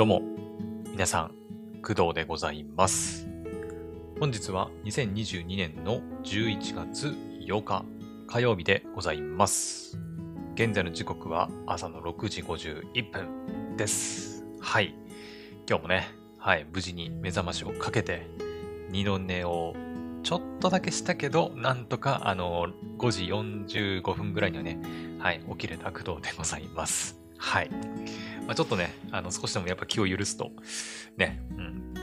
どうも、皆さん、工藤でございます。本日は2022年の11月8日火曜日でございます。現在の時刻は朝の6時51分です。はい。今日もね、はい、無事に目覚ましをかけて、二度寝をちょっとだけしたけど、なんとか、あの、5時45分ぐらいにはね、はい、起きれた工藤でございます。はい。まあ、ちょっとね、あの、少しでもやっぱ気を許すと、ね、うん。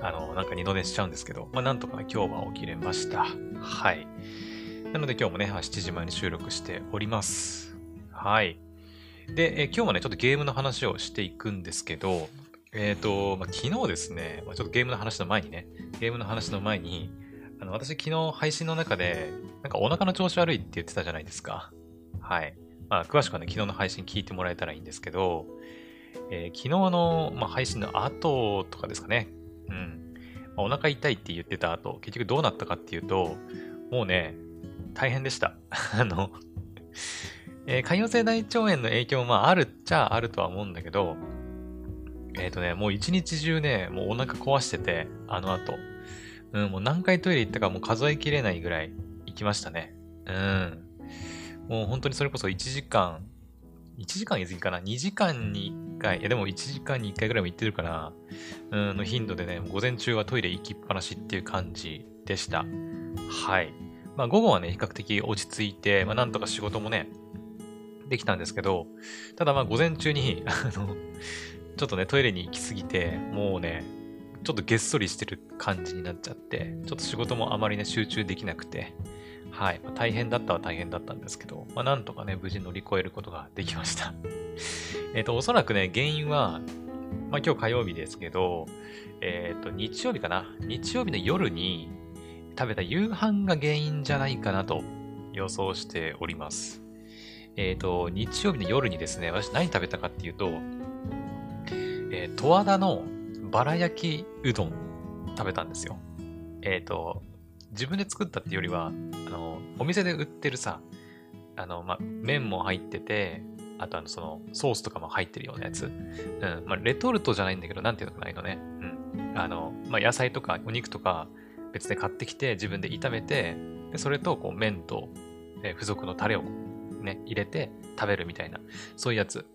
あの、なんか二度寝しちゃうんですけど、まあ、なんとか、今日は起きれました。はい。なので今日もね、7時前に収録しております。はい。で、え今日はね、ちょっとゲームの話をしていくんですけど、えっ、と、まあ、昨日ですね、まあ、ちょっとゲームの話の前にね、ゲームの話の前に、あの、私昨日配信の中で、なんかお腹の調子悪いって言ってたじゃないですか。はい。まあ、詳しくはね、昨日の配信聞いてもらえたらいいんですけど、えー昨日の、まあ、配信の後とかですかね。うん。まあお腹痛いって言ってた後、結局どうなったかっていうと、もうね、大変でした。あの、えー潰瘍性大腸炎の影響もああるっちゃあるとは思うんだけど、えっ、とね、もう一日中ね、もうお腹壊してて、あの後。うん、もう何回トイレ行ったかもう数えきれないぐらい行きましたね。うん。もう本当にそれこそ1時間、1時間言い過ぎかな ?2 時間に1回、いやでも1時間に1回ぐらいも行ってるかなうん、の頻度でね、午前中はトイレ行きっぱなしっていう感じでした。はい。まあ午後はね、比較的落ち着いて、まあなんとか仕事もね、できたんですけど、ただまあ午前中に、あの、ちょっとね、トイレに行き過ぎて、もうね、ちょっとげっそりしてる感じになっちゃって、ちょっと仕事もあまりね、集中できなくて、はい。まあ大変だったは大変だったんですけど、まあなんとかね、無事乗り越えることができました。えっと、おそらくね、原因は、まあ今日火曜日ですけど、えっと、日曜日かな？日曜日の夜に食べた夕飯が原因じゃないかなと予想しております。えっと、日曜日の夜にですね、私何食べたかっていうと、えー、十和田のバラ焼きうどん食べたんですよ。えっ、と、自分で作ったっていうよりは、あの、お店で売ってるさ、あの、ま、麺も入ってて、あとあの、その、ソースとかも入ってるようなやつ。うん、ま、レトルトじゃないんだけど、なんていうのかな、いのね。うん。あの、ま、野菜とかお肉とか別で買ってきて、自分で炒めて、で、それと、こう、麺と、え付属のタレをね、入れて食べるみたいな、そういうやつ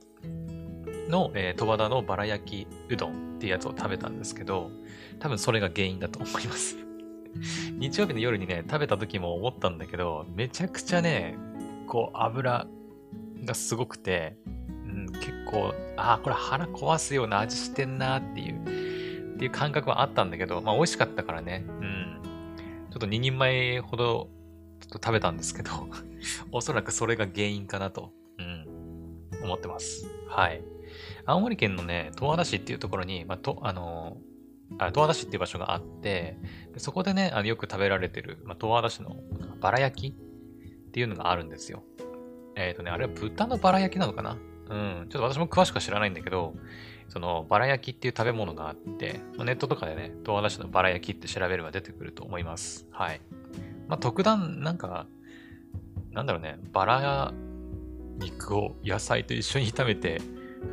の、えー、十和田のバラ焼きうどんっていうやつを食べたんですけど、多分それが原因だと思います。日曜日の夜にね、食べた時も思ったんだけど、めちゃくちゃね、こう、油がすごくて、うん、結構、ああ、これ腹壊すような味してんなっていう、っていう感覚はあったんだけど、まあ美味しかったからね、うん。ちょっと2人前ほど、ちょっと食べたんですけど、おそらくそれが原因かなと、うん、思ってます。はい。青森県のね、十和田市っていうところに、まあ、と、あのあ、十和田市っていう場所があって、そこでね、あのよく食べられてる、まあ、十和田市のバラ焼きっていうのがあるんですよ。えっ、とね、あれは豚のバラ焼きなのかな？うん。ちょっと私も詳しくは知らないんだけど、そのバラ焼きっていう食べ物があって、まあネットとかでね、十和田市のバラ焼きって調べれば出てくると思います。はい。まあ、特段、なんか、なんだろうね、バラ肉を野菜と一緒に炒めて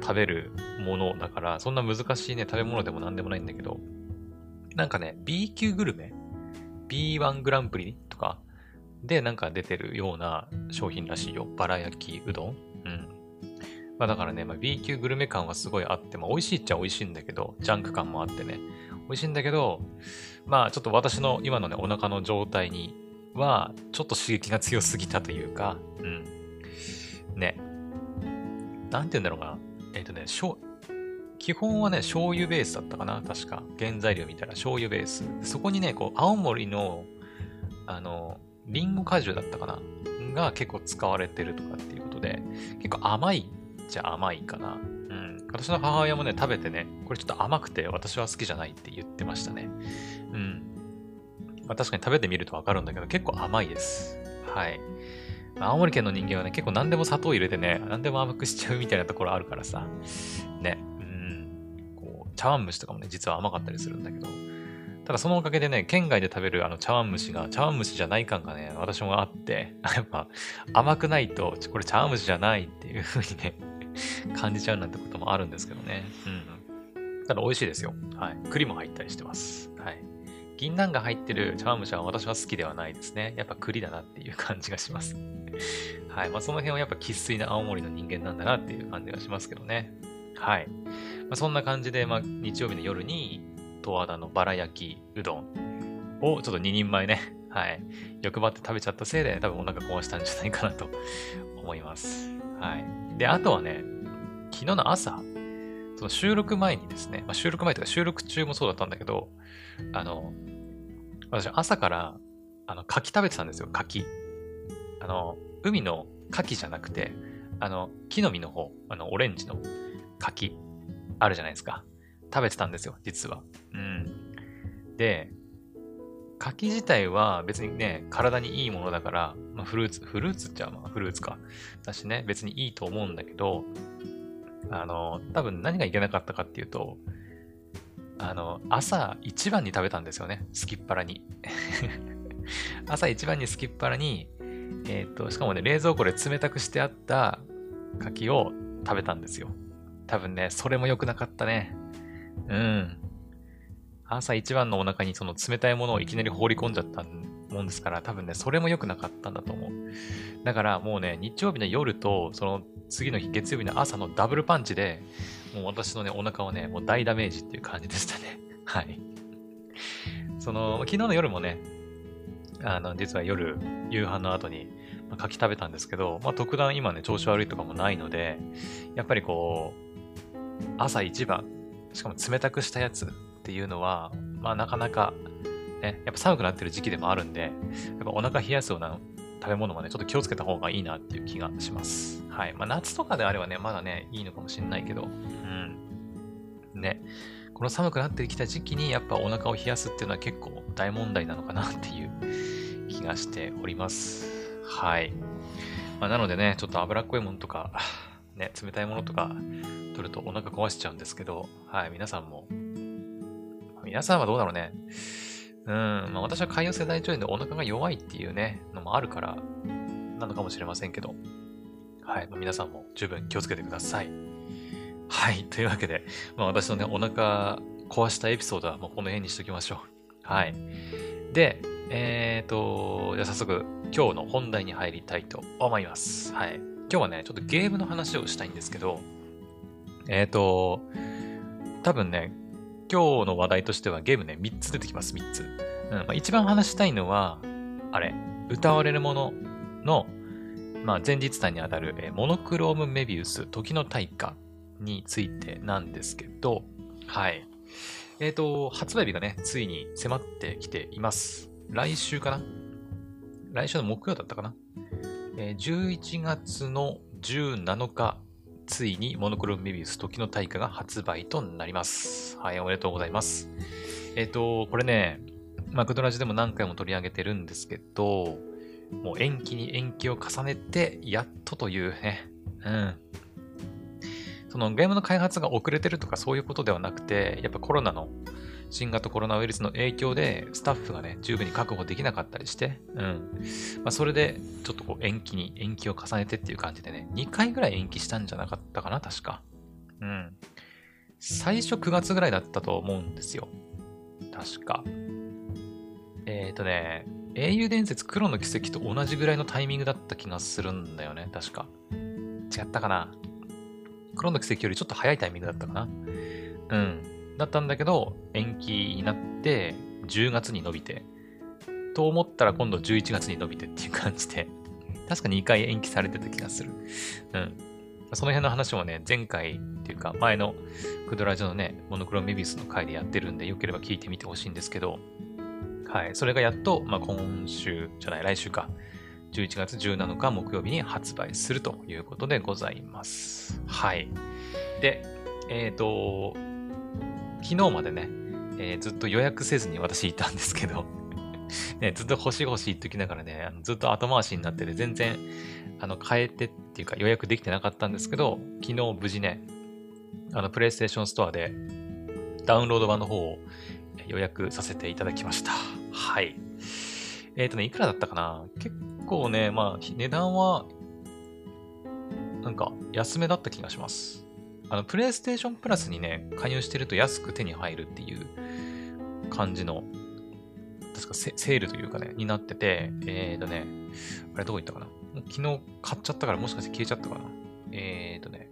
食べるものだから、そんな難しいね、食べ物でもなんでもないんだけど、なんかね、B 級グルメ ?B1 グランプリとかでなんか出てるような商品らしいよ。バラ焼きうどんうん。まあだからね、まあ、B 級グルメ感はすごいあって、まあ美味しいっちゃ美味しいんだけど、ジャンク感もあってね、美味しいんだけど、まあちょっと私の今のね、お腹の状態には、ちょっと刺激が強すぎたというか、うん。ね。なんて言うんだろうな。えっ、とね、しょ基本はね、醤油ベースだったかな確か。原材料見たら醤油ベース。そこにね、こう、青森の、あの、リンゴ果汁だったかなが結構使われてるとかっていうことで、結構甘いっちゃ甘いかな。うん。私の母親もね、食べてね、これちょっと甘くて私は好きじゃないって言ってましたね。うん。まあ確かに食べてみるとわかるんだけど、結構甘いです。はい。青森県の人間はね、結構何でも砂糖入れてね、何でも甘くしちゃうみたいなところあるからさ。ね。うん。こう、茶碗蒸しとかもね、実は甘かったりするんだけど。ただそのおかげでね、県外で食べるあの茶碗蒸しが、茶碗蒸しじゃない感がね、私もあって、やっぱ甘くないと、これ茶碗蒸しじゃないっていう風にね、感じちゃうなんてこともあるんですけどね。うん。ただ美味しいですよ。はい。栗も入ったりしてます。はい。銀杏が入ってる茶碗蒸しは私は好きではないですね。やっぱ栗だなっていう感じがします。はい。まあ、その辺はやっぱ生粋な青森の人間なんだなっていう感じがしますけどね。はい。まあ、そんな感じで、まあ、日曜日の夜に、十和田のバラ焼きうどんをちょっと2人前ね、はい。欲張って食べちゃったせいで、多分お腹壊したんじゃないかなと思います。はい。で、あとはね、昨日の朝、その収録前にですね、まあ、収録前とか収録中もそうだったんだけど、あの、私朝から、あの、柿食べてたんですよ、柿。あの、海の柿じゃなくて、あの、木の実の方、あの、オレンジの柿、あるじゃないですか。食べてたんですよ、実は。うん。で、柿自体は別にね、体にいいものだから、まあ、フルーツ、フルーツっちゃまあフルーツか。だしね、別にいいと思うんだけど、あの、多分何がいけなかったかっていうと、あの、朝一番に食べたんですよね。すきっ腹に。朝一番にすきっ腹に、えっ、と、しかもね、冷蔵庫で冷たくしてあった柿を食べたんですよ。多分ね、それも良くなかったね。うん。朝一番のお腹にその冷たいものをいきなり放り込んじゃったもんですから、多分ね、それも良くなかったんだと思う。だからもうね、日曜日の夜と、その次の日月曜日の朝のダブルパンチで、もう私のね、お腹はね、もう大ダメージっていう感じでしたね。はい。その、昨日の夜もね、あの、実は夜、夕飯の後に、まあ、柿食べたんですけど、まあ、特段今ね、調子悪いとかもないので、やっぱりこう、朝一番、しかも冷たくしたやつっていうのは、まあなかなか、ね、やっぱ寒くなってる時期でもあるんで、やっぱお腹冷やすような食べ物もね、ちょっと気をつけた方がいいなっていう気がします。はい。まあ夏とかであればね、まだね、いいのかもしれないけど、うん。ね。この寒くなってきた時期にやっぱお腹を冷やすっていうのは結構大問題なのかなっていう気がしております。はい。まあ、なのでね、ちょっと脂っこいものとか、ね、冷たいものとか取るとお腹壊しちゃうんですけど、はい、皆さんも皆さんはどうだろうね。うん、まあ、私は海洋世代長でお腹が弱いっていうね、のもあるから、なのかもしれませんけど、はい、まあ、皆さんも十分気をつけてください。はい、というわけで、まあ、私のね、お腹壊したエピソードはもうこの辺にしときましょう。はい。で、えーと、じゃあ早速、今日の本題に入りたいと思います。はい。今日はね、ちょっとゲームの話をしたいんですけど、えーと、多分ね、今日の話題としてはゲームね、3つ出てきます、3つ。うんまあ、一番話したいのは、あれ、歌われるものの、まあ、前日談にあたる、えモノクロームメビウス、時の大化についてなんですけど、はい。えっ、ー、と、発売日がね、ついに迫ってきています。来週かな？来週の木曜だったかな、えー、?11 月の17日ついにモノクロメビウス時の大化が発売となります。はい、おめでとうございます。えっ、ー、と、これね、マクドラジでも何回も取り上げてるんですけど、もう延期に延期を重ねて、やっとというね、うん。そのゲームの開発が遅れてるとかそういうことではなくて、やっぱコロナの新型コロナウイルスの影響で、スタッフがね、十分に確保できなかったりして、うん。まあ、それで、ちょっとこう、延期に、延期を重ねてっていう感じでね、2回ぐらい延期したんじゃなかったかな、確か。うん。最初9月ぐらいだったと思うんですよ。確か。えっ、ー、とね、英雄伝説黒の奇跡と同じぐらいのタイミングだった気がするんだよね、確か。違ったかな。黒の奇跡よりちょっと早いタイミングだったかな。うん。だったんだけど、延期になって10月に伸びて、と思ったら今度11月に伸びてっていう感じで、確か2回延期されてた気がする。うん。その辺の話もね、前回っていうか前のクドラジオのね、モノクロメビウスの回でやってるんで、よければ聞いてみてほしいんですけど、はい。それがやっと、まあ、今週じゃない、来週か。11月17日木曜日に発売するということでございます。はい。で、えっ、ー、と、昨日までね、えー、ずっと予約せずに私いたんですけど ね、ずっと欲しい欲しいって言きながらね、ずっと後回しになってて、全然、あの、変えてっていうか予約できてなかったんですけど、昨日無事ね、あの、プレイステーションストアでダウンロード版の方を予約させていただきました。はい。えっ、ー、とね、いくらだったかな？結構ね、まあ、値段は、なんか、安めだった気がします。あの、プレイステーションプラスにね、加入してると安く手に入るっていう感じの、確かセールというかね、になってて、えーとね、あれどこ行ったかな？昨日買っちゃったからもしかして消えちゃったかな？えーとね、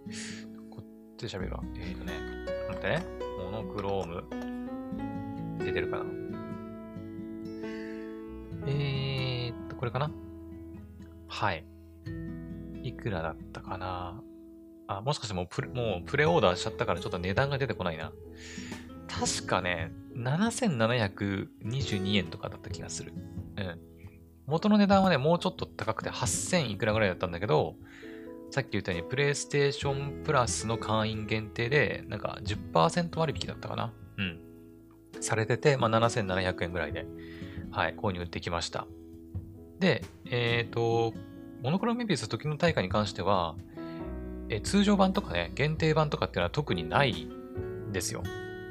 こっちで喋るわ。えーとね、待ってね、モノクローム、出てるかな？えーと、これかな？はい。いくらだったかな？あ、もしかしてもうプレ、もうプレオーダーしちゃったからちょっと値段が出てこないな。確かね、7722円とかだった気がする。うん。元の値段はね、もうちょっと高くて8000いくらぐらいだったんだけど、さっき言ったように、プレイステーションプラスの会員限定で、なんか10%割引だったかな。うん。されてて、まあ、7700円ぐらいで、はい、購入できました。で、えっ、ー、と、モノクロメビウス時の大会に関しては、え通常版とかね、限定版とかっていうのは特にないんですよ。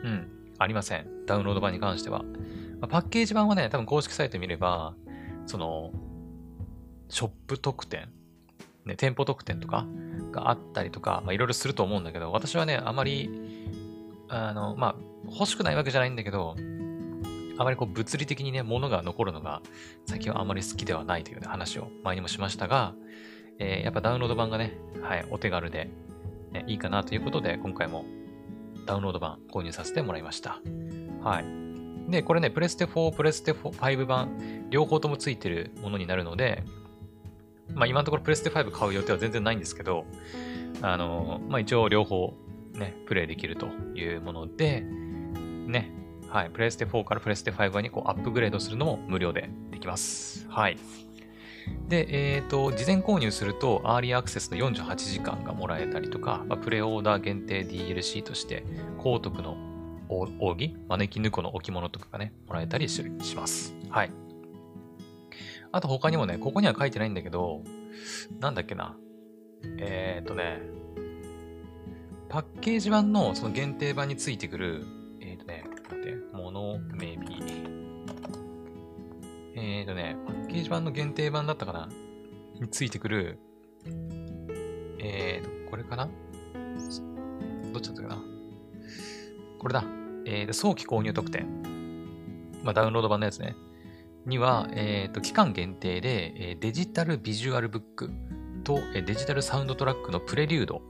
うん。ありません。ダウンロード版に関しては。まあ、パッケージ版はね、多分公式サイト見れば、その、ショップ特典、ね、店舗特典とかがあったりとか、まあ、いろいろすると思うんだけど、私はね、あまり、あの、まあ、欲しくないわけじゃないんだけど、あまりこう物理的にね、物が残るのが最近はあまり好きではないという、ね、話を前にもしましたが、えー、やっぱダウンロード版がね、はい、お手軽で、ね、いいかなということで、今回もダウンロード版購入させてもらいました。はい。で、これね、プレステ4、プレステ5版、両方ともついてるものになるので、まあ今のところプレステ5買う予定は全然ないんですけど、あの、まあ一応両方ね、プレイできるというもので、ね、はい、プレステ4からプレステ5にこうアップグレードするのも無料でできます。はい。で、えっ、ー、と、事前購入すると、アーリーアクセスの48時間がもらえたりとか、まあ、プレオーダー限定 DLC として、高徳の扇招き猫の置物とかがね、もらえたりします。はい。あと他にもね、ここには書いてないんだけど、なんだっけな。えー、っとね、パッケージ版のその限定版についてくる、えー、っとね、待って、モノメビえー、とね、パッケージ版の限定版だったかな？についてくる、えーと、これかな？どっちだったかな？これだ。えー、早期購入特典。まあ、ダウンロード版のやつね。には、えーと、期間限定で、えデジタルビジュアルブックと、えデジタルサウンドトラックのプレリュード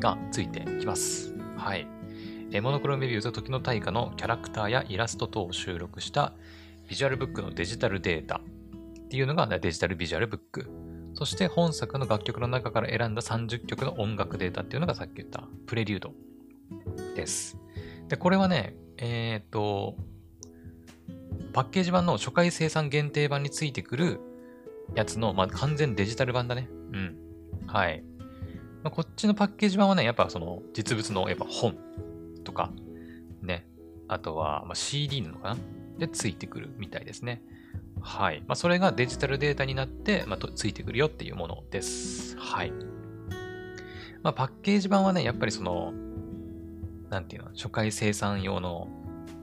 がついてきます。はい。えモノクロメビューズ時の大化のキャラクターやイラスト等を収録したビジュアルブックのデジタルデータっていうのがデジタルビジュアルブック。そして本作の楽曲の中から選んだ30曲の音楽データっていうのがさっき言ったプレリュードです。で、これはね、えっ、と、パッケージ版の初回生産限定版についてくるやつの、まあ、完全デジタル版だね。うん。はい。まあ、こっちのパッケージ版はね、やっぱその実物のやっぱ本とか、ね。あとは、まあ、CD なのかなでついてくるみたいですね。はい。まあ、それがデジタルデータになって、まあ、ついてくるよっていうものです。はい。まあ、パッケージ版はね、やっぱりその、なんていうの、初回生産用の、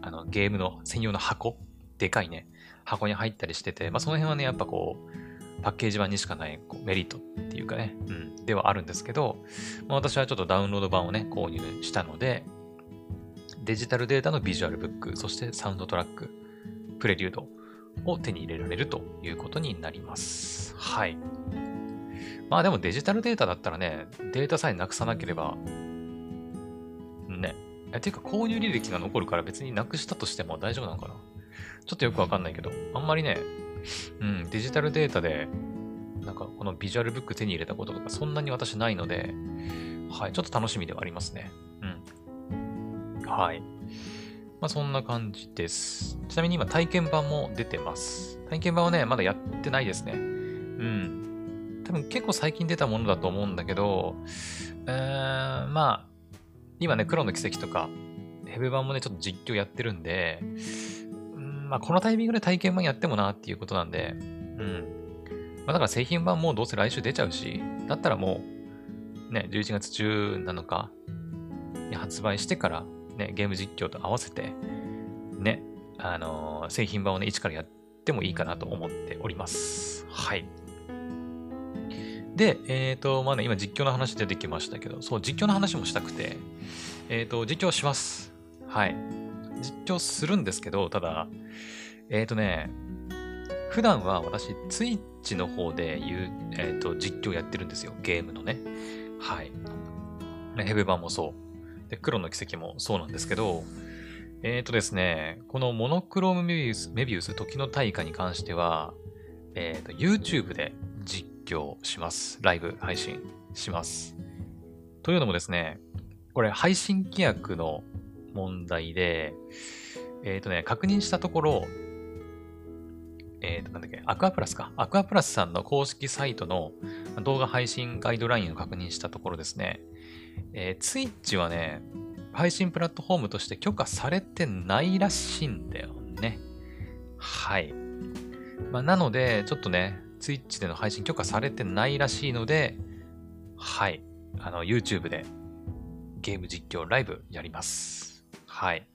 あの、ゲームの専用の箱、でかいね、箱に入ったりしてて、まあ、その辺はね、やっぱこう、パッケージ版にしかないこうメリットっていうかね、うん、ではあるんですけど、まあ、私はちょっとダウンロード版をね、購入したので、デジタルデータのビジュアルブック、そしてサウンドトラック、プレリュードを手に入れられるということになります。はい。まあでもデジタルデータだったらね、データさえなくさなければ、ね。ていうか購入履歴が残るから別になくしたとしても大丈夫なのかな？ちょっとよくわかんないけど、あんまりね、うん、デジタルデータで、なんかこのビジュアルブック手に入れたこととかそんなに私ないので、はい、ちょっと楽しみではありますね。はい。まあそんな感じです。ちなみに今体験版も出てます。体験版はね、まだやってないですね。うん。多分結構最近出たものだと思うんだけど、えーん、まあ、今ね、黒の奇跡とか、ヘブ版もね、ちょっと実況やってるんで、うん、まあこのタイミングで体験版やってもなっていうことなんで、うん。まあだから製品版もどうせ来週出ちゃうし、だったらもう、ね、11月17日に発売してからね、ゲーム実況と合わせて、ね、あのー、製品版をね、一からやってもいいかなと思っております。はい。で、えっ、と、まあね、今実況の話出てきましたけど、そう、実況の話もしたくて、えっ、と、実況します。はい。実況するんですけど、ただ、えっ、とね、普段は私、Twitch の方で言う、えっ、と、実況やってるんですよ。ゲームのね。はい。ヘブ版もそう。で、黒の奇跡もそうなんですけど、えっ、ー、とですね、このモノクロームメビウス、メビウス時の大化に関しては、えっ、ー、と、YouTube で実況します。ライブ配信します。というのもですね、これ配信規約の問題で、えっ、ー、とね、確認したところ、えっ、と、なんだっけ、アクアプラスか。アクアプラスさんの公式サイトの動画配信ガイドラインを確認したところですね、えー、Twitch はね、配信プラットフォームとして許可されてないらしいんだよね。はい。まあ、なので、ちょっとね、Twitch での配信許可されてないらしいので、はい。あの、YouTube でゲーム実況ライブやります。はい。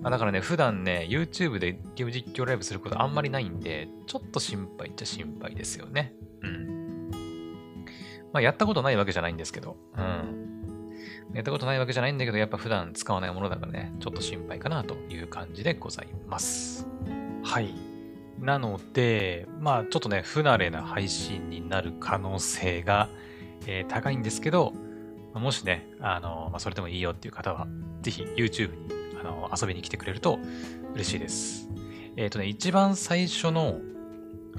まあ、だからね、普段ね、YouTube でゲーム実況ライブすることあんまりないんで、ちょっと心配っちゃ心配ですよね。うん。まあ、やったことないわけじゃないんですけど、うん。やったことないわけじゃないんだけど、やっぱ普段使わないものだからね、ちょっと心配かなという感じでございます。はい。なので、まあちょっとね、不慣れな配信になる可能性が、えー、高いんですけど、もしね、あの、まあ、それでもいいよっていう方は、ぜひ YouTube にあの遊びに来てくれると嬉しいです。えっ、ー、とね、一番最初の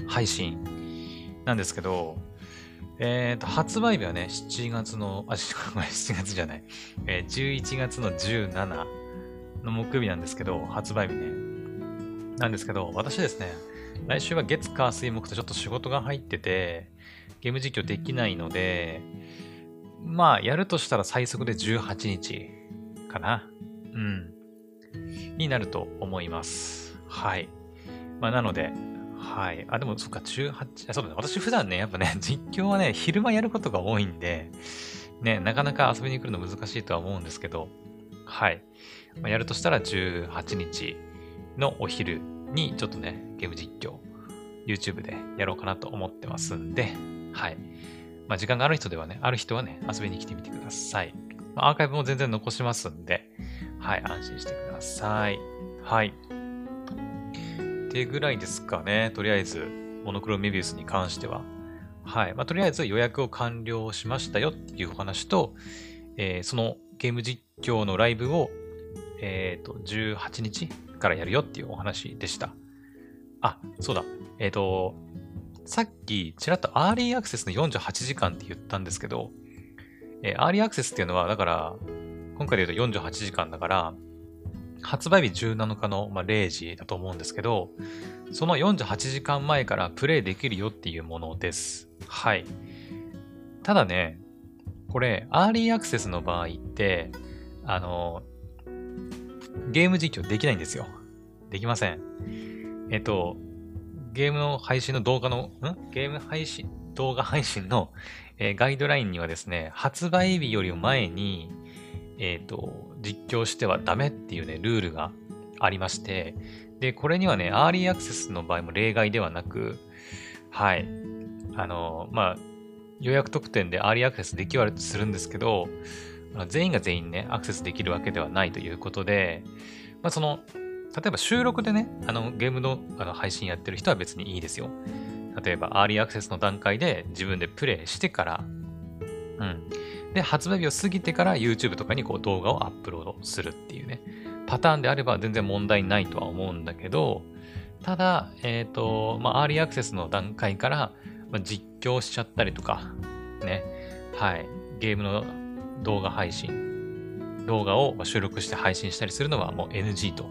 配信なんですけど、えっ、ー、と、発売日はね、7月の、あ、7月じゃない、えー、11月の17の木曜日なんですけど、発売日ね。なんですけど、私ですね、来週は月、火、水、木とちょっと仕事が入ってて、ゲーム実況できないので、まあ、やるとしたら最速で18日かな。うん。になると思います。はい。まあ、なので、はい。あ、でも、そっか、18、そうだね。私普段ね、やっぱね、実況はね、昼間やることが多いんで、ね、なかなか遊びに来るの難しいとは思うんですけど、はい。まあ、やるとしたら18日のお昼にちょっとね、ゲーム実況、YouTube でやろうかなと思ってますんで、はい。まあ、時間がある人ではね、ある人はね、遊びに来てみてください。まあ、アーカイブも全然残しますんで、はい、安心してください。はい。てぐらいですかね。とりあえず、モノクロメビウスに関しては。はい。まあ、とりあえず予約を完了しましたよっていうお話と、えー、そのゲーム実況のライブを、えっ、ー、と、18日からやるよっていうお話でした。あ、そうだ。えっ、ー、と、さっきちらっとアーリーアクセスの48時間って言ったんですけど、えー、アーリーアクセスっていうのは、だから、今回で言うと48時間だから、発売日17日の、まあ、0時だと思うんですけど、その48時間前からプレイできるよっていうものです。はい。ただね、これ、アーリーアクセスの場合って、あの、ゲーム実況できないんですよ。できません。えっと、ゲームの配信の動画の、ん？ゲーム配信、動画配信の、えー、ガイドラインにはですね、発売日より前に、え、ー、と、実況してはダメっていうね、ルールがありまして、で、これにはね、アーリーアクセスの場合も例外ではなく、はい。あの、まあ、予約特典でアーリーアクセスできはするんですけど、全員が全員ね、アクセスできるわけではないということで、まあ、その、例えば収録でね、あの、ゲームのあの配信やってる人は別にいいですよ。例えば、アーリーアクセスの段階で自分でプレイしてから、うん。で、発売日を過ぎてから YouTube とかにこう動画をアップロードするっていうね、パターンであれば全然問題ないとは思うんだけど、ただ、えっ、ー、と、まあ、アーリーアクセスの段階から、まあ、実況しちゃったりとか、ね、はい、ゲームの動画配信、動画を収録して配信したりするのはもう NG と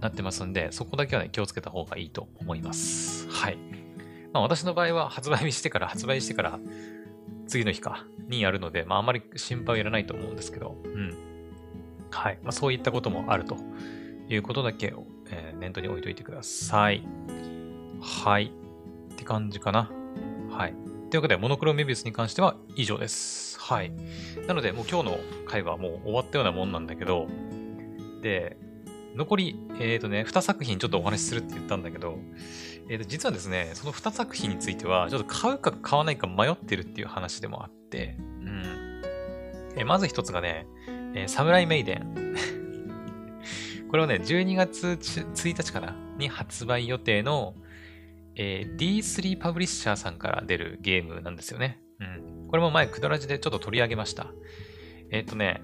なってますんで、そこだけはね、気をつけた方がいいと思います。はい。まあ、私の場合は発売日してから、発売してから次の日か、にやるので、まああまり心配はいらないと思うんですけど、うん。はい。まあそういったこともあるということだけを、えー、念頭に置いといてください。はい。って感じかな。はい。というわけで、モノクロメビウスに関しては以上です。はい。なので、もう今日の回はもう終わったようなもんなんだけど、で、残り、えっ、ー、とね、2作品ちょっとお話しするって言ったんだけど、えっ、と、実はですね、その2作品については、ちょっと買うか買わないか迷ってるっていう話でもあって、うん。えまず一つがね、えー、サムライメイデン。これをね、12月1日かな？に発売予定の、えー、D3 パブリッシャーさんから出るゲームなんですよね。うん。これも前、クドラジでちょっと取り上げました。えっ、ー、とね、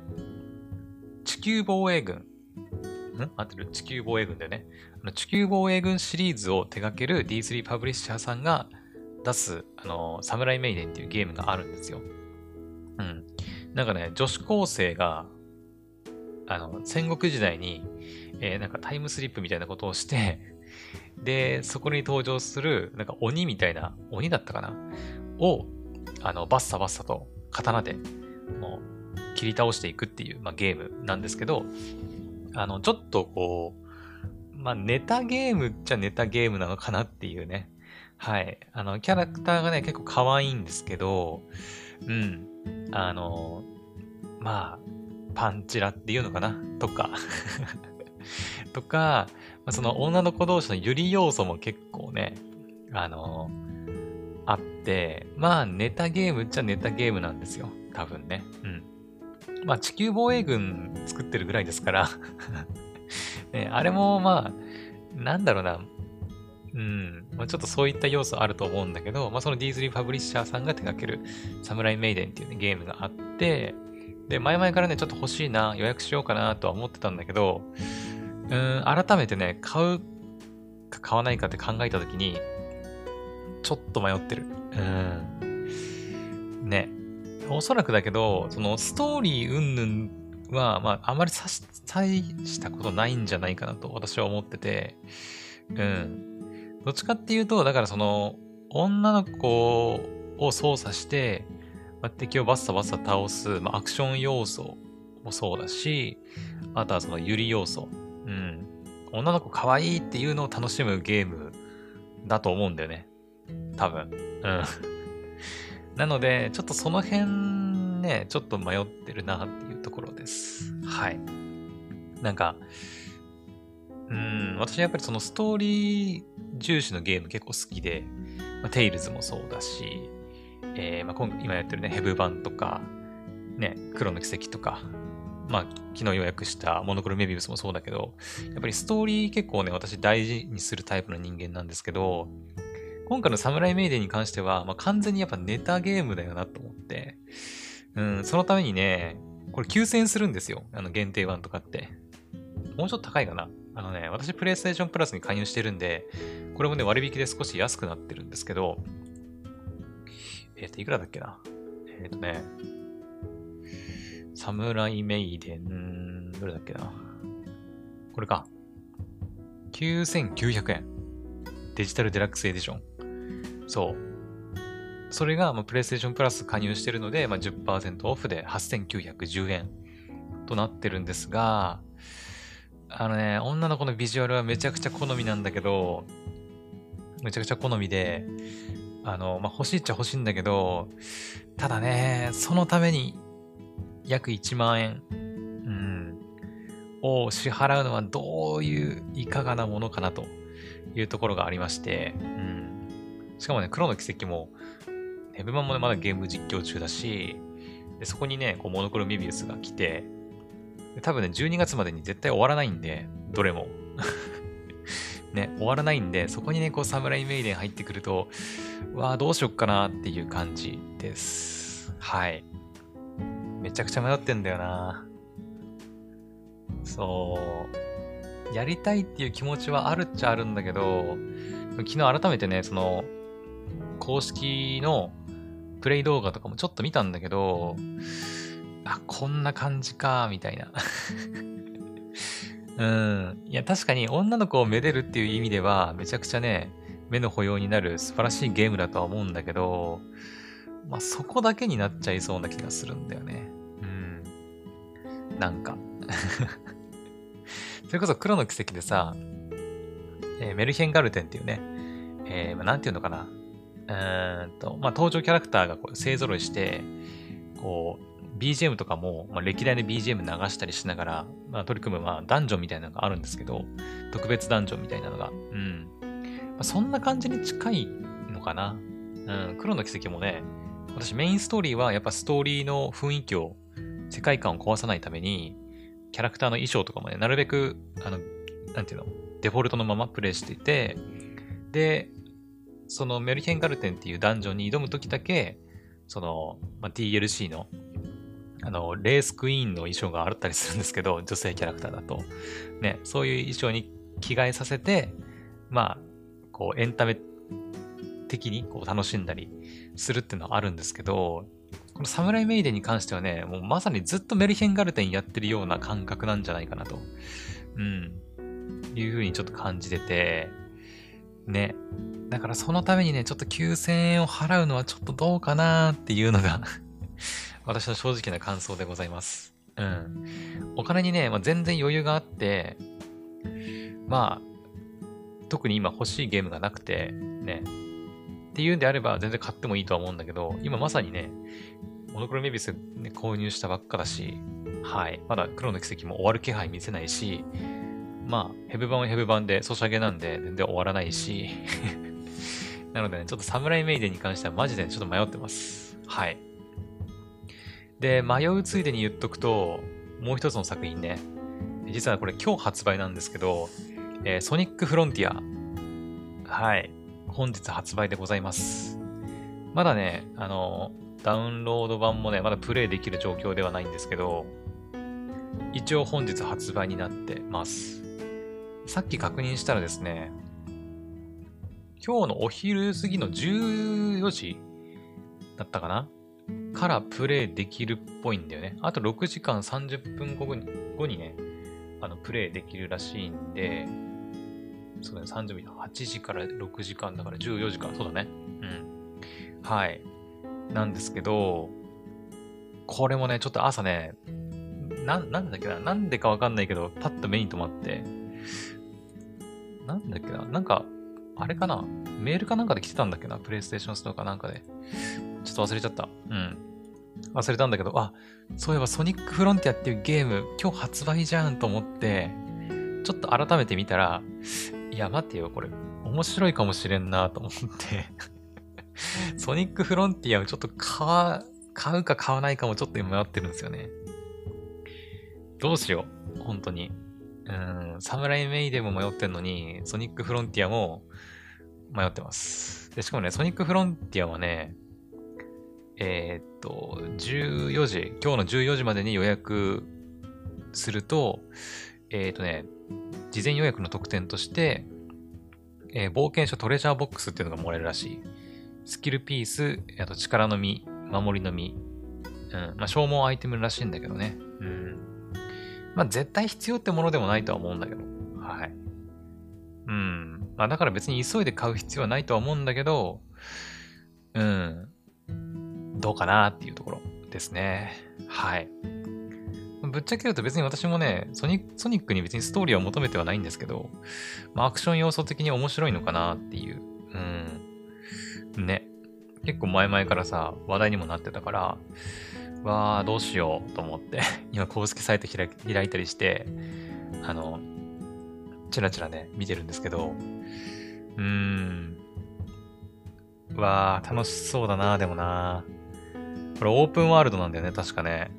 地球防衛軍。ん？合ってる？地球防衛軍だよね。あの地球防衛軍シリーズを手掛ける D3 パブリッシャーさんが出す、あの、サムライメイデンっていうゲームがあるんですよ。うん。なんかね、女子高生が、あの、戦国時代に、えー、なんかタイムスリップみたいなことをして で、そこに登場する、なんか鬼みたいな、鬼だったかな？を、あの、バッサバッサと刀で、もう、切り倒していくっていう、まあ、ゲームなんですけど、あの、ちょっとこう、まあ、ネタゲームっちゃネタゲームなのかなっていうね。はい。あの、キャラクターがね、結構可愛いんですけど、うん。あの、まあ、パンチラっていうのかな？とか とか、まあ、その女の子同士のユリ要素も結構ね、あのあって、まあネタゲームっちゃネタゲームなんですよ。多分ね。まあ地球防衛軍作ってるぐらいですから ね、あれもまあ、なんだろうな。うん。まあ、ちょっとそういった要素あると思うんだけど、まあその D3 パブリッシャーさんが手掛けるサムライメイデンっていう、ね、ゲームがあって、で、前々からね、ちょっと欲しいな、予約しようかなとは思ってたんだけど、うん、改めてね、買うか買わないかって考えたときに、ちょっと迷ってる。うん。ね。おそらくだけど、そのストーリー云々は、まあ、あまり差し、大したことないんじゃないかなと私は思ってて、うん。どっちかっていうと、だからその、女の子を操作して、まあ、敵をバッサバッサ倒す、まあ、アクション要素もそうだし、あとはそのユリ要素。うん。女の子可愛いっていうのを楽しむゲームだと思うんだよね。多分。うん。なので、ちょっとその辺ね、ちょっと迷ってるなっていうところです。はい。なんか、うん、私はやっぱりそのストーリー重視のゲーム結構好きで、まあ、テイルズもそうだし、えー、まあ、今やってるね、ヘブ版とか、ね、黒の奇跡とか、まあ、昨日予約したモノクロメビウスもそうだけど、やっぱりストーリー結構ね、私大事にするタイプの人間なんですけど、今回のサムライメイデンに関しては、まあ、完全にやっぱネタゲームだよなと思って、うん、そのためにね、これ9000円するんですよ。あの限定版とかって。もうちょっと高いかな。あのね、私プレイステーションプラスに加入してるんで、これもね、割引で少し安くなってるんですけど、えっ、ー、と、いくらだっけな。えっ、ー、とね、サムライメイデン、どれだっけな。これか。9900円。デジタルデラックスエディション。そう。それが、まあ、プレイステーションプラス加入してるので、まあ、10%オフで8910円となってるんですが、あのね、女の子のビジュアルはめちゃくちゃ好みなんだけど、めちゃくちゃ好みで、あの、まあ、欲しいっちゃ欲しいんだけど、ただね、そのために約1万円、うん、を支払うのはどういういかがなものかなというところがありまして、うん、しかもね、黒の奇跡も、ヘブマンもね、まだゲーム実況中だし、でそこにね、こうモノクロメビウスが来て、多分ね、12月までに絶対終わらないんで、どれも。ね、終わらないんで、そこにね、こう、サムライメイデン入ってくると、わあ、どうしよっかなっていう感じです。はい。めちゃくちゃ迷ってんだよな。そう。やりたいっていう気持ちはあるっちゃあるんだけど、昨日改めてね、その、公式のプレイ動画とかもちょっと見たんだけど、あ、こんな感じか、みたいな。うん。いや、確かに女の子をめでるっていう意味では、めちゃくちゃね、目の保養になる素晴らしいゲームだとは思うんだけど、まあ、そこだけになっちゃいそうな気がするんだよね。うん。なんか それこそ黒の奇跡でさ、えー、メルヘンガルテンっていうね、えー、まあ、なんていうのかな。うんと、まあ、登場キャラクターがこう勢揃いして、こう、BGM とかも、まあ、歴代の BGM 流したりしながら、まあ、取り組む、まあ、ダンジョンみたいなのがあるんですけど、特別ダンジョンみたいなのが。うん。まあ、そんな感じに近いのかな。うん、黒の奇跡もね、私メインストーリーはやっぱストーリーの雰囲気を、世界観を壊さないために、キャラクターの衣装とかもね、なるべく、あの、なんていうの、デフォルトのままプレイしていて、で、そのメルヘンガルテンっていうダンジョンに挑むときだけ、その、まあ、DLC の、あの、レースクイーンの衣装があったりするんですけど、女性キャラクターだと。ね、そういう衣装に着替えさせて、まあ、こう、エンタメ的にこう楽しんだりするっていうのはあるんですけど、このサムライメイデンに関してはね、もうまさにずっとメルヘンガルテンやってるような感覚なんじゃないかなと。うん。いうふうにちょっと感じてて、ね。だからそのためにね、ちょっと9000円を払うのはちょっとどうかなっていうのが 私の正直な感想でございます。うん。お金にね、まあ、全然余裕があって、まあ、特に今欲しいゲームがなくて、ね。っていうんであれば全然買ってもいいとは思うんだけど、今まさにね、モノクロメビス、ね、購入したばっかだし、はい。まだ黒の奇跡も終わる気配見せないし、まあ、ヘブ版はヘブ版でソシャゲなんで全然終わらないしなのでね、ちょっとサムライメイデンに関してはマジでちょっと迷ってます。はい。で、迷うついでに言っとくと、もう一つの作品ね。実はこれ今日発売なんですけど、えー、ソニックフロンティア。はい。本日発売でございます。まだね、あの、ダウンロード版もね、まだプレイできる状況ではないんですけど、一応本日発売になってます。さっき確認したらですね、今日のお昼過ぎの14時だったかな？からプレイできるっぽいんだよね。あと6時間30分後に後にね、あの、プレイできるらしいんで、そうだね、30分、8時から6時間だから14時間、そうだね。うん。はい。なんですけど、これもね、ちょっと朝ね、な、なんだっけな、なんでかわかんないけど、パッと目に留まって、なんだっけな、なんか、あれかな？メールかなんかで来てたんだっけな？プレイステーションストアかなんかで。ちょっと忘れちゃった。うん。忘れたんだけど、あ、そういえばソニックフロンティアっていうゲーム、今日発売じゃんと思って、ちょっと改めて見たら、いや、待てよ、これ、面白いかもしれんなと思って ソニックフロンティアをちょっと買うか買わないかもちょっと今迷ってるんですよね。どうしよう、本当に。うん、サムライメイデも迷ってんのに、ソニックフロンティアも迷ってます。で、しかもね、ソニックフロンティアはね、えー、っと、14時、今日の14時までに予約すると、えー、っとね、事前予約の特典として、えー、冒険書トレジャーボックスっていうのがもらえるらしい。スキルピース、あと力の実、守りの実、うん、まあ消耗アイテムらしいんだけどね。うん。まあ絶対必要ってものでもないとは思うんだけど。はい。うん。まあだから別に急いで買う必要はないとは思うんだけど、うん。どうかなっていうところですね。はい。ぶっちゃけると別に私もね、ソニックに別にストーリーを求めてはないんですけど、まあアクション要素的に面白いのかなっていう。うん。ね。結構前々からさ、話題にもなってたから、わあ、どうしようと思って 今公式サイト開いたりして、あの、チラチラね、見てるんですけど、うーん。わあ、楽しそうだな、でもな。これオープンワールドなんだよね、確かね。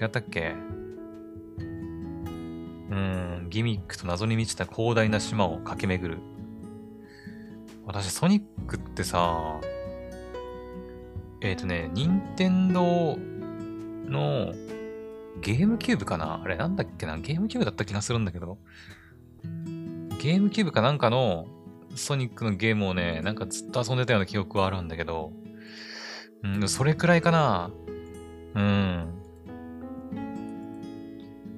違ったっけ？うーん、ギミックと謎に満ちた広大な島を駆け巡る。私、ソニックってさ、えっ、ー、とね、任天堂のゲームキューブかな？あれなんだっけな？ゲームキューブだった気がするんだけど、ゲームキューブかなんかのソニックのゲームをね、なんかずっと遊んでたような記憶はあるんだけど、うん、それくらいかな。うん。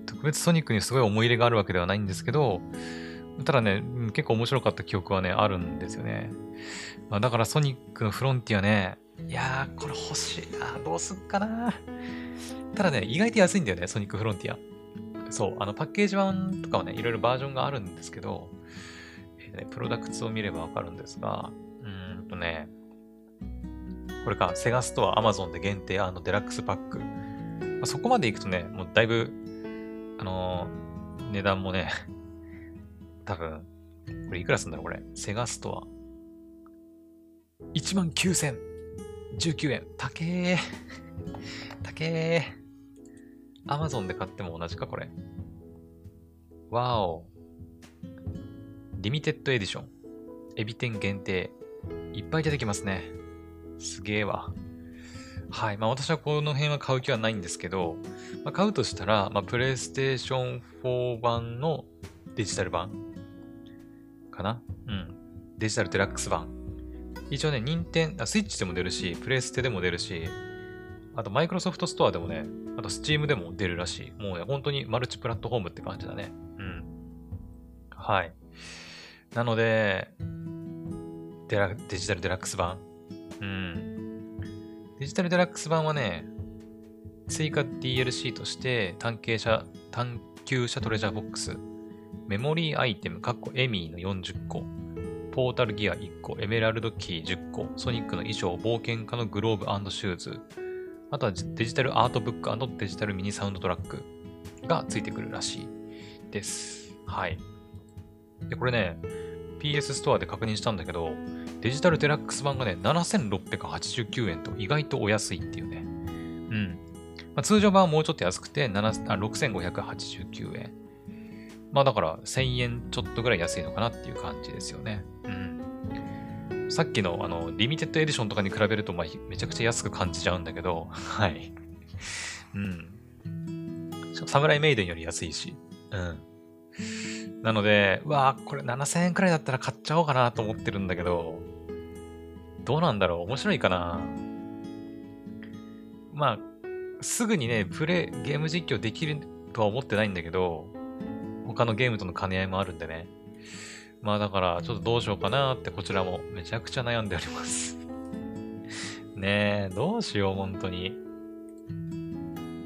特別ソニックにすごい思い入れがあるわけではないんですけど、ただね、結構面白かった記憶はね、あるんですよね。まあ、だからソニックのフロンティアね、いやー、これ欲しいな。どうすっかな。ただね、意外と安いんだよね、ソニックフロンティア。そう、あのパッケージ版とかはね、いろいろバージョンがあるんですけど、えーね、プロダクツを見ればわかるんですが、うんとね、これか、セガストア、アマゾンで限定、あの、デラックスパック。まあ、そこまで行くとね、もうだいぶ、あのー、値段もね、多分、これいくらすんだろう、これ。セガストア。1万9000。19円。高え。高え。アマゾンで買っても同じか、これ。わお。リミテッドエディション。エビ天限定。いっぱい出てきますね。すげえわ。はい。まあ私はこの辺は買う気はないんですけど、まあ、買うとしたら、まあプレイステーション4版のデジタル版かなうん。デジタルデラックス版。一応ね、任天、あ、スイッチでも出るし、プレイステでも出るし、あとマイクロソフトストアでもね、あとスチームでも出るらしい。もうね、本当にマルチプラットフォームって感じだね。うん。はい。なので、デラデジタルデラックス版。うん。デジタルデラックス版はね、追加 DLC として探求者、探求者トレジャーボックス、メモリーアイテム、カッコエミーの40個、ポータルギア1個、エメラルドキー10個、ソニックの衣装、冒険家のグローブシューズ、あとはデジタルアートブックデジタルミニサウンドトラックがついてくるらしいです。はい。で、これね、PS ストアで確認したんだけど、デジタルデラックス版がね、7689円と意外とお安いっていうね。うん。まあ、通常版はもうちょっと安くて、6589円。まあだから1000円ちょっとぐらい安いのかなっていう感じですよね。うん。さっきのあの、リミテッドエディションとかに比べると、まあ、めちゃくちゃ安く感じちゃうんだけど、はい。うん。サムライメイデンより安いし。うん。なので、うわぁ、これ7000円くらいだったら買っちゃおうかなと思ってるんだけど、どうなんだろう？面白いかな？まあ、すぐにね、プレイ、ゲーム実況できるとは思ってないんだけど、他のゲームとの兼ね合いもあるんでね。まあだから、ちょっとどうしようかなってこちらもめちゃくちゃ悩んでおりますねえ、どうしよう、本当に。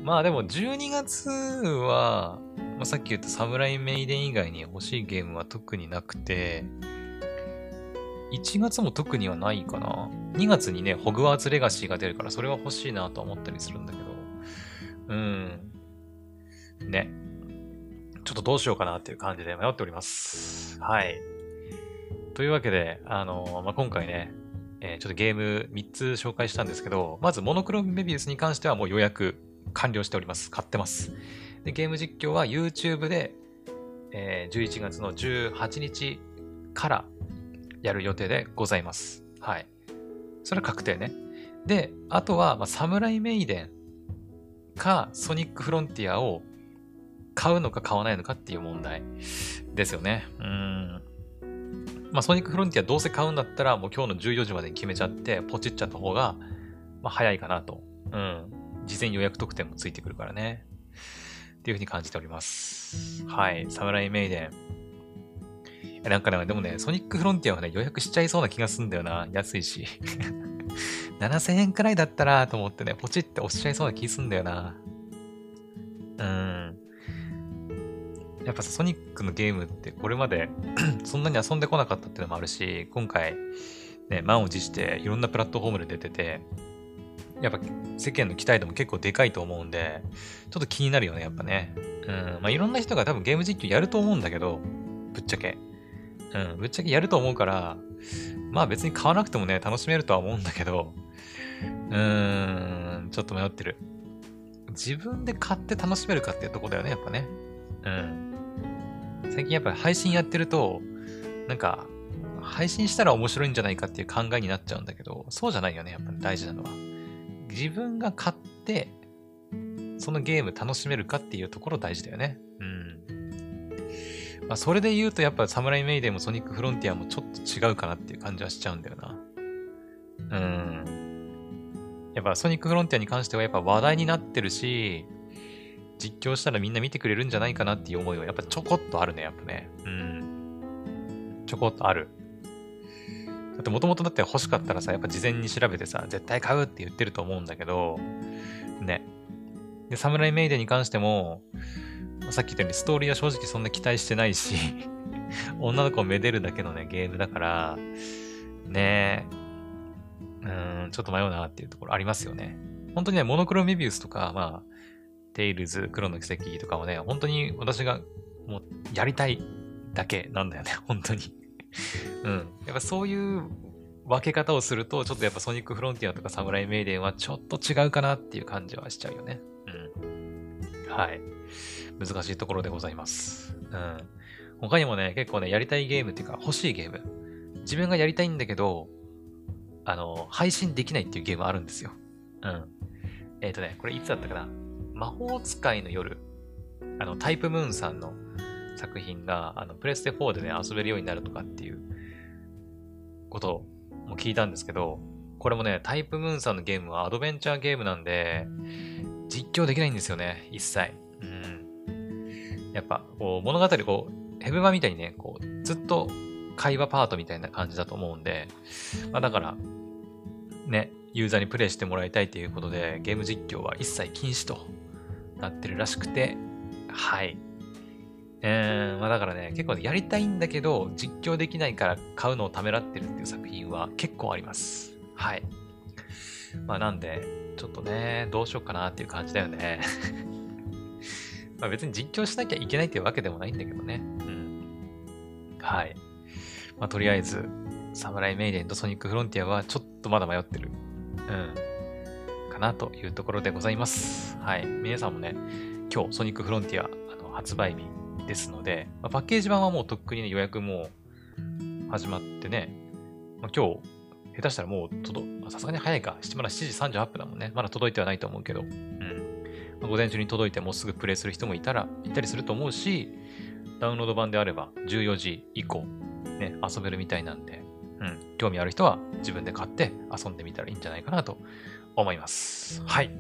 まあでも12月は、まあ、さっき言ったサムライメイデン以外に欲しいゲームは特になくて、1月も特にはないかな。2月にね、ホグワーツレガシーが出るから、それは欲しいなと思ったりするんだけど。うん。ね。ちょっとどうしようかなっていう感じで迷っております。はい。というわけで、あのまあ、今回ね、えー、ちょっとゲーム3つ紹介したんですけど、まずモノクロメビウスに関してはもう予約完了しております。買ってます。で、ゲーム実況は YouTube で、えー、11月の18日からやる予定でございます。はい。それは確定ね。で、あとは、まあ、サムライメイデンかソニックフロンティアを買うのか買わないのかっていう問題ですよね。うん。まあ、ソニックフロンティアどうせ買うんだったら、もう今日の14時までに決めちゃって、ポチっちゃった方が、まあ、早いかなと。うん。事前予約特典もついてくるからね。っていうふうに感じております。はい。サムライメイデン。なんかね、でもね、ソニックフロンティアはね、予約しちゃいそうな気がすんだよな。安いし。7000円くらいだったらと思ってね、ポチって押しちゃいそうな気すんだよな。うん。やっぱソニックのゲームってこれまで そんなに遊んでこなかったっていうのもあるし、今回、ね、満を持していろんなプラットフォームで出てて、やっぱ世間の期待度も結構でかいと思うんで、ちょっと気になるよね、やっぱね。うん。まあ、いろんな人が多分ゲーム実況やると思うんだけど、ぶっちゃけ。うん、ぶっちゃけやると思うから、まあ別に買わなくてもね、楽しめるとは思うんだけど、うーん、ちょっと迷ってる。自分で買って楽しめるかっていうとこだよね、やっぱね。うん。最近やっぱ配信やってると、なんか、配信したら面白いんじゃないかっていう考えになっちゃうんだけど、そうじゃないよね、やっぱり大事なのは。自分が買って、そのゲーム楽しめるかっていうところ大事だよね。うん。まあ、それで言うとやっぱサムライメイデンもソニックフロンティアもちょっと違うかなっていう感じはしちゃうんだよな。うん。やっぱソニックフロンティアに関してはやっぱ話題になってるし、実況したらみんな見てくれるんじゃないかなっていう思いはやっぱちょこっとあるね、やっぱね。うん。ちょこっとある。だってもともとだって欲しかったらさ、やっぱ事前に調べてさ、絶対買うって言ってると思うんだけど、ね。で、サムライメイデンに関しても、さっき言ったようにストーリーは正直そんな期待してないし 女の子をめでるだけのね、ゲームだから、ねえ、うん、ちょっと迷うなっていうところありますよね。本当にね、モノクロメビウスとか、まあ、テイルズ、黒の奇跡とかはね、本当に私がもうやりたいだけなんだよね、本当にうん。やっぱそういう分け方をすると、ちょっとやっぱソニックフロンティアとかサムライメイデンはちょっと違うかなっていう感じはしちゃうよね。うん。はい。難しいところでございます。うん。他にもね、結構ね、やりたいゲームっていうか欲しいゲーム。自分がやりたいんだけど、あの、配信できないっていうゲームあるんですよ。うん。えっ、ー、とね、これいつだったかな魔法使いの夜。あの、タイプムーンさんの作品が、あの、プレステ4でね、遊べるようになるとかっていうことも聞いたんですけど、これもね、タイプムーンさんのゲームはアドベンチャーゲームなんで、実況できないんですよね、一切。うん。やっぱ、こう、物語、こう、ヘブマみたいにね、こう、ずっと会話パートみたいな感じだと思うんで、まあだから、ね、ユーザーにプレイしてもらいたいということで、ゲーム実況は一切禁止となってるらしくて、はい。えー、まあだからね、結構、ね、やりたいんだけど、実況できないから買うのをためらってるっていう作品は結構あります。はい。まあなんで、ちょっとね、どうしようかなっていう感じだよね。まあ別に実況しなきゃいけないっていうわけでもないんだけどね。うん。はい。まあとりあえず、サムライメイデンとソニックフロンティアはちょっとまだ迷ってる。うん。かなというところでございます。はい。皆さんもね、今日ソニックフロンティアあの発売日ですので、まあ、パッケージ版はもうとっくに、ね、予約も始まってね、まあ、今日、下手したらもう届、さすがに早いか。まだ7時38分だもんね。まだ届いてはないと思うけど。うん。まあ、午前中に届いてもうすぐプレイする人もいたら、いたりすると思うし、ダウンロード版であれば14時以降、ね、遊べるみたいなんで、うん。興味ある人は自分で買って遊んでみたらいいんじゃないかなと思います。はい。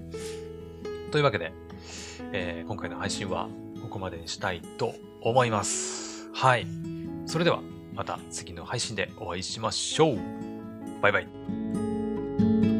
というわけで、えー、今回の配信はここまでにしたいと思います。はい。それではまた次の配信でお会いしましょう。バイバイ。